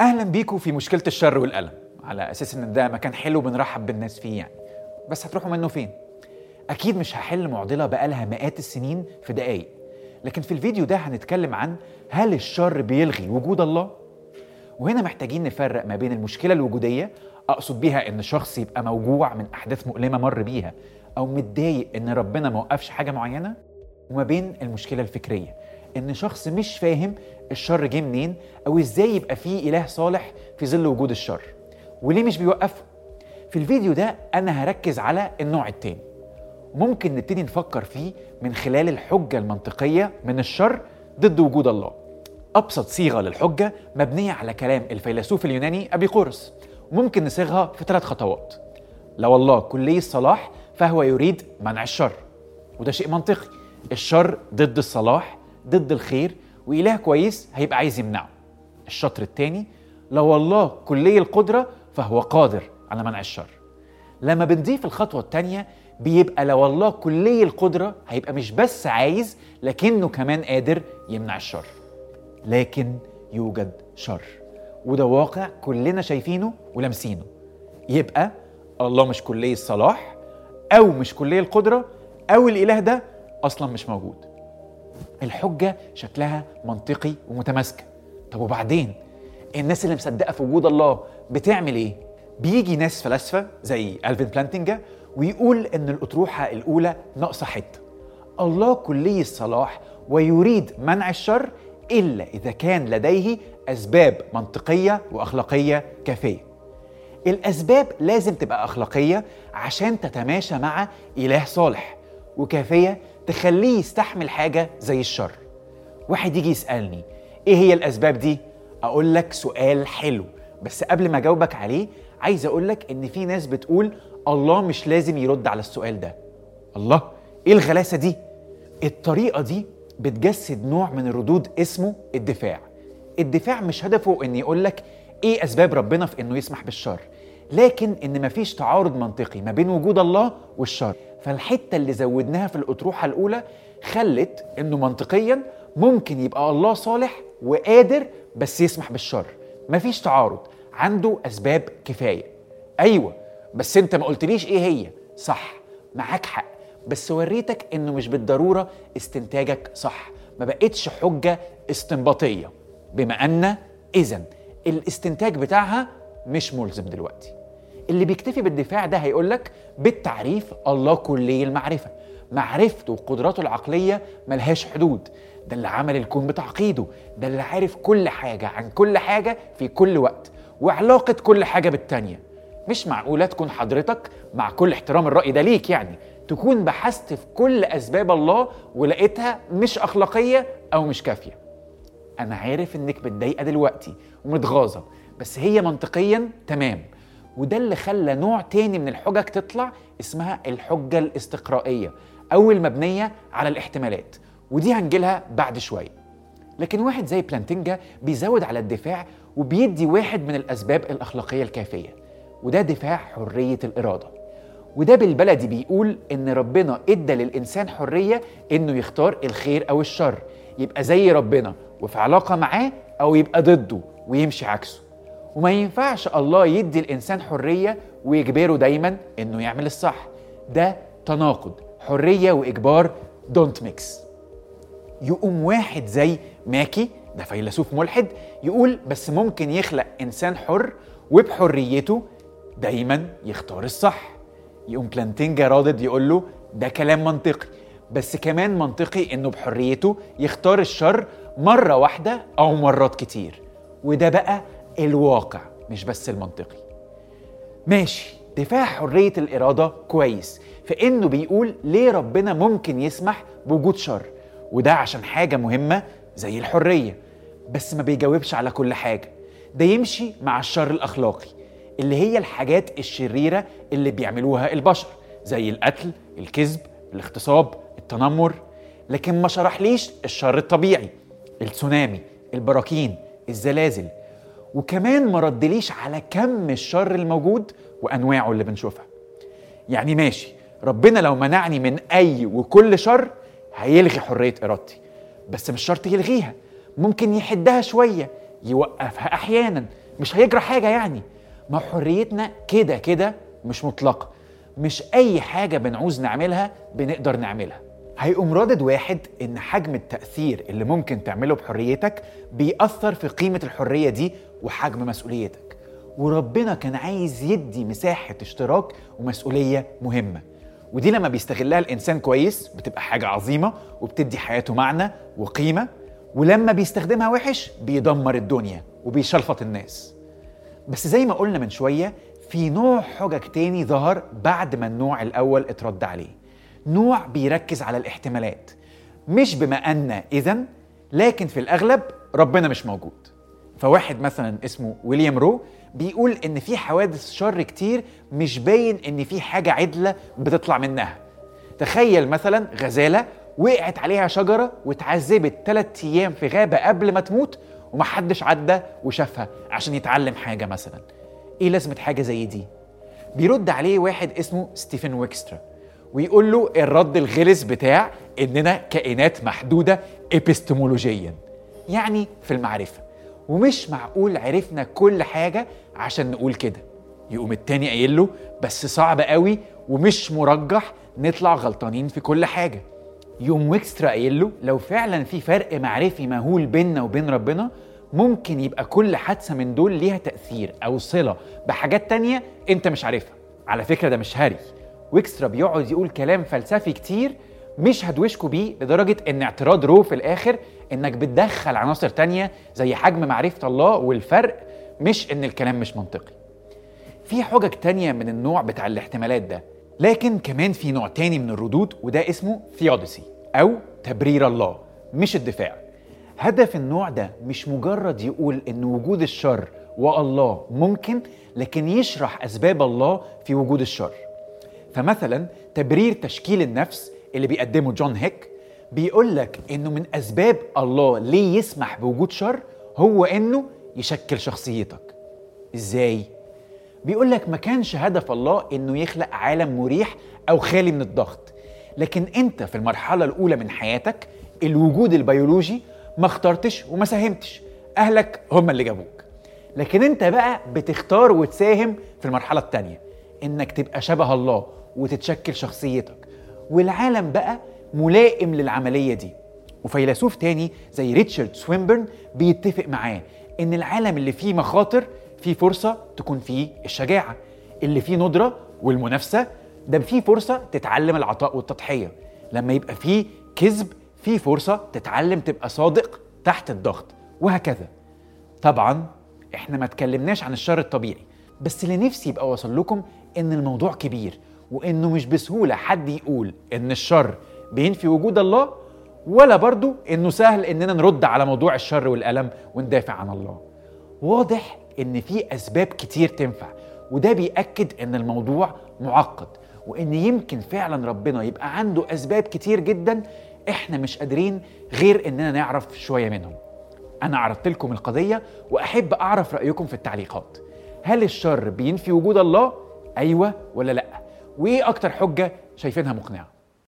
أهلا بيكم في مشكلة الشر والألم على أساس إن ده مكان حلو بنرحب بالناس فيه يعني. بس هتروحوا منه فين؟ أكيد مش هحل معضلة بقالها مئات السنين في دقايق. لكن في الفيديو ده هنتكلم عن هل الشر بيلغي وجود الله؟ وهنا محتاجين نفرق ما بين المشكلة الوجودية أقصد بيها إن شخص يبقى موجوع من أحداث مؤلمة مر بيها أو متضايق إن ربنا ما وقفش حاجة معينة وما بين المشكلة الفكرية. إن شخص مش فاهم الشر جه منين؟ أو إزاي يبقى فيه إله صالح في ظل وجود الشر؟ وليه مش بيوقفه؟ في الفيديو ده أنا هركز على النوع التاني. ممكن نبتدي نفكر فيه من خلال الحجة المنطقية من الشر ضد وجود الله. أبسط صيغة للحجة مبنية على كلام الفيلسوف اليوناني ابيقورس ممكن نصيغها في ثلاث خطوات. لو الله كلي الصلاح فهو يريد منع الشر. وده شيء منطقي. الشر ضد الصلاح ضد الخير وإله كويس هيبقى عايز يمنعه. الشطر الثاني لو الله كلي القدرة فهو قادر على منع الشر. لما بنضيف الخطوة الثانية بيبقى لو الله كلي القدرة هيبقى مش بس عايز لكنه كمان قادر يمنع الشر. لكن يوجد شر وده واقع كلنا شايفينه ولامسينه. يبقى الله مش كلي الصلاح أو مش كلي القدرة أو الإله ده أصلا مش موجود. الحجة شكلها منطقي ومتماسكه طب وبعدين؟ الناس اللي مصدقة في وجود الله بتعمل إيه؟ بيجي ناس فلاسفة زي ألفين بلانتنجا ويقول إن الأطروحة الأولى ناقصة حتة. الله كلي الصلاح ويريد منع الشر إلا إذا كان لديه أسباب منطقية وأخلاقية كافية. الأسباب لازم تبقى أخلاقية عشان تتماشى مع إله صالح وكافية تخليه يستحمل حاجة زي الشر واحد يجي يسألني إيه هي الأسباب دي؟ أقول لك سؤال حلو بس قبل ما أجاوبك عليه عايز أقول لك إن في ناس بتقول الله مش لازم يرد على السؤال ده الله إيه الغلاسة دي؟ الطريقة دي بتجسد نوع من الردود اسمه الدفاع الدفاع مش هدفه إن يقول لك إيه أسباب ربنا في إنه يسمح بالشر لكن إن مفيش تعارض منطقي ما بين وجود الله والشر فالحتة اللي زودناها في الأطروحة الأولى خلت إنه منطقيا ممكن يبقى الله صالح وقادر بس يسمح بالشر. مفيش تعارض. عنده أسباب كفاية. أيوه بس أنت ما قلتليش إيه هي. صح معاك حق. بس وريتك إنه مش بالضرورة استنتاجك صح. ما بقتش حجة استنباطية. بما أن اذا الاستنتاج بتاعها مش ملزم دلوقتي. اللي بيكتفي بالدفاع ده هيقول لك بالتعريف الله كلي المعرفة. معرفته وقدراته العقلية ملهاش حدود. ده اللي عمل الكون بتعقيده. ده اللي عارف كل حاجة عن كل حاجة في كل وقت. وعلاقة كل حاجة بالتانية. مش معقولة تكون حضرتك مع كل احترام الرأي ده ليك يعني. تكون بحثت في كل أسباب الله ولقيتها مش أخلاقية أو مش كافية. أنا عارف إنك متضايقة دلوقتي ومتغاظة بس هي منطقيا تمام. وده اللي خلى نوع تاني من الحجج تطلع اسمها الحجة الاستقرائية أو المبنية على الاحتمالات ودي هنجيلها بعد شوية. لكن واحد زي بلانتينجا بيزود على الدفاع وبيدي واحد من الأسباب الأخلاقية الكافية وده دفاع حرية الإرادة. وده بالبلدي بيقول إن ربنا إدى للإنسان حرية إنه يختار الخير أو الشر يبقى زي ربنا وفي علاقة معاه أو يبقى ضده ويمشي عكسه. وما ينفعش الله يدي الإنسان حرية ويجبره دايما إنه يعمل الصح. ده تناقض. حرية وإجبار don't mix يقوم واحد زي ماكي ده فيلسوف ملحد يقول بس ممكن يخلق إنسان حر وبحريته دايما يختار الصح. يقوم بلانتينجا رادد يقول له ده كلام منطقي. بس كمان منطقي إنه بحريته يختار الشر مرة واحدة أو مرات كتير. وده بقى الواقع مش بس المنطقي. ماشي دفاع حرية الإرادة كويس في إنه بيقول ليه ربنا ممكن يسمح بوجود شر وده عشان حاجة مهمة زي الحرية. بس ما بيجاوبش على كل حاجة. ده يمشي مع الشر الأخلاقي اللي هي الحاجات الشريرة اللي بيعملوها البشر زي القتل الكذب الاغتصاب التنمر. لكن ما شرحليش الشر الطبيعي التسونامي البراكين الزلازل وكمان ما ردليش على كم الشر الموجود وأنواعه اللي بنشوفها. يعني ماشي ربنا لو منعني من أي وكل شر هيلغي حرية إرادتي بس مش شرط يلغيها ممكن يحدها شوية يوقفها أحيانا مش هيجرى حاجة يعني. ما حريتنا كده كده مش مطلقة مش أي حاجة بنعوز نعملها بنقدر نعملها. هيقوم رادد واحد إن حجم التأثير اللي ممكن تعمله بحريتك بيأثر في قيمة الحرية دي وحجم مسؤوليتك. وربنا كان عايز يدي مساحة اشتراك ومسؤولية مهمة. ودي لما بيستغلها الإنسان كويس بتبقى حاجة عظيمة وبتدي حياته معنى وقيمة ولما بيستخدمها وحش بيدمر الدنيا وبيشلفط الناس. بس زي ما قلنا من شوية في نوع حجج تاني ظهر بعد ما النوع الأول اترد عليه. نوع بيركز على الاحتمالات مش بما أن اذا لكن في الأغلب ربنا مش موجود. فواحد مثلا اسمه ويليام رو بيقول إن في حوادث شر كتير مش باين إن في حاجة عدلة بتطلع منها. تخيل مثلا غزالة وقعت عليها شجرة واتعذبت ثلاث أيام في غابة قبل ما تموت ومحدش عدى وشافها عشان يتعلم حاجة مثلا. إيه لازمة حاجة زي دي؟ بيرد عليه واحد اسمه ستيفن ويكسترا ويقول له الرد الغلس بتاع إننا كائنات محدودة ابستمولوجيا يعني في المعرفة. ومش معقول عرفنا كل حاجة عشان نقول كده. يقوم التاني قايل له بس صعب قوي ومش مرجح نطلع غلطانين في كل حاجة. يوم ويكسترا قايل له لو فعلا في فرق معرفي مهول بيننا وبين ربنا ممكن يبقى كل حادثة من دول ليها تأثير أو صلة بحاجات تانية أنت مش عارفها. على فكرة ده مش هري. ويكسترا بيقعد يقول كلام فلسفي كتير مش هدوشكوا بيه لدرجة إن اعتراض رو في الآخر إنك بتدخل عناصر تانية زي حجم معرفة الله والفرق مش إن الكلام مش منطقي. في حجج تانية من النوع بتاع الاحتمالات ده لكن كمان في نوع تاني من الردود وده اسمه ثيودسي أو تبرير الله مش الدفاع. هدف النوع ده مش مجرد يقول إن وجود الشر والله ممكن لكن يشرح أسباب الله في وجود الشر. فمثلا تبرير تشكيل النفس اللي بيقدمه جون هيك بيقول لك إنه من أسباب الله ليه يسمح بوجود شر هو إنه يشكل شخصيتك. إزاي؟ بيقول لك ما كانش هدف الله إنه يخلق عالم مريح أو خالي من الضغط. لكن أنت في المرحلة الأولى من حياتك الوجود البيولوجي ما اخترتش وما ساهمتش. أهلك هم اللي جابوك. لكن أنت بقى بتختار وتساهم في المرحلة الثانية إنك تبقى شبه الله وتتشكل شخصيتك. والعالم بقى ملائم للعملية دي. وفيلسوف تاني زي ريتشارد سوينبرن بيتفق معاه إن العالم اللي فيه مخاطر فيه فرصة تكون فيه الشجاعة. اللي فيه ندرة والمنافسة ده فيه فرصة تتعلم العطاء والتضحية. لما يبقى فيه كذب فيه فرصة تتعلم تبقى صادق تحت الضغط. وهكذا. طبعا إحنا ما اتكلمناش عن الشر الطبيعي بس اللي نفسي يبقى وصل لكم إن الموضوع كبير. وإنه مش بسهولة حد يقول إن الشر بينفي وجود الله ولا برضو إنه سهل إننا نرد على موضوع الشر والألم وندافع عن الله. واضح إن في أسباب كتير تنفع وده بيأكد إن الموضوع معقد وإن يمكن فعلا ربنا يبقى عنده أسباب كتير جدا إحنا مش قادرين غير إننا نعرف شوية منهم. أنا عرضت لكم القضية وأحب أعرف رأيكم في التعليقات. هل الشر بينفي وجود الله؟ أيوه ولا لأ؟ وإيه أكتر حجة شايفينها مقنعة؟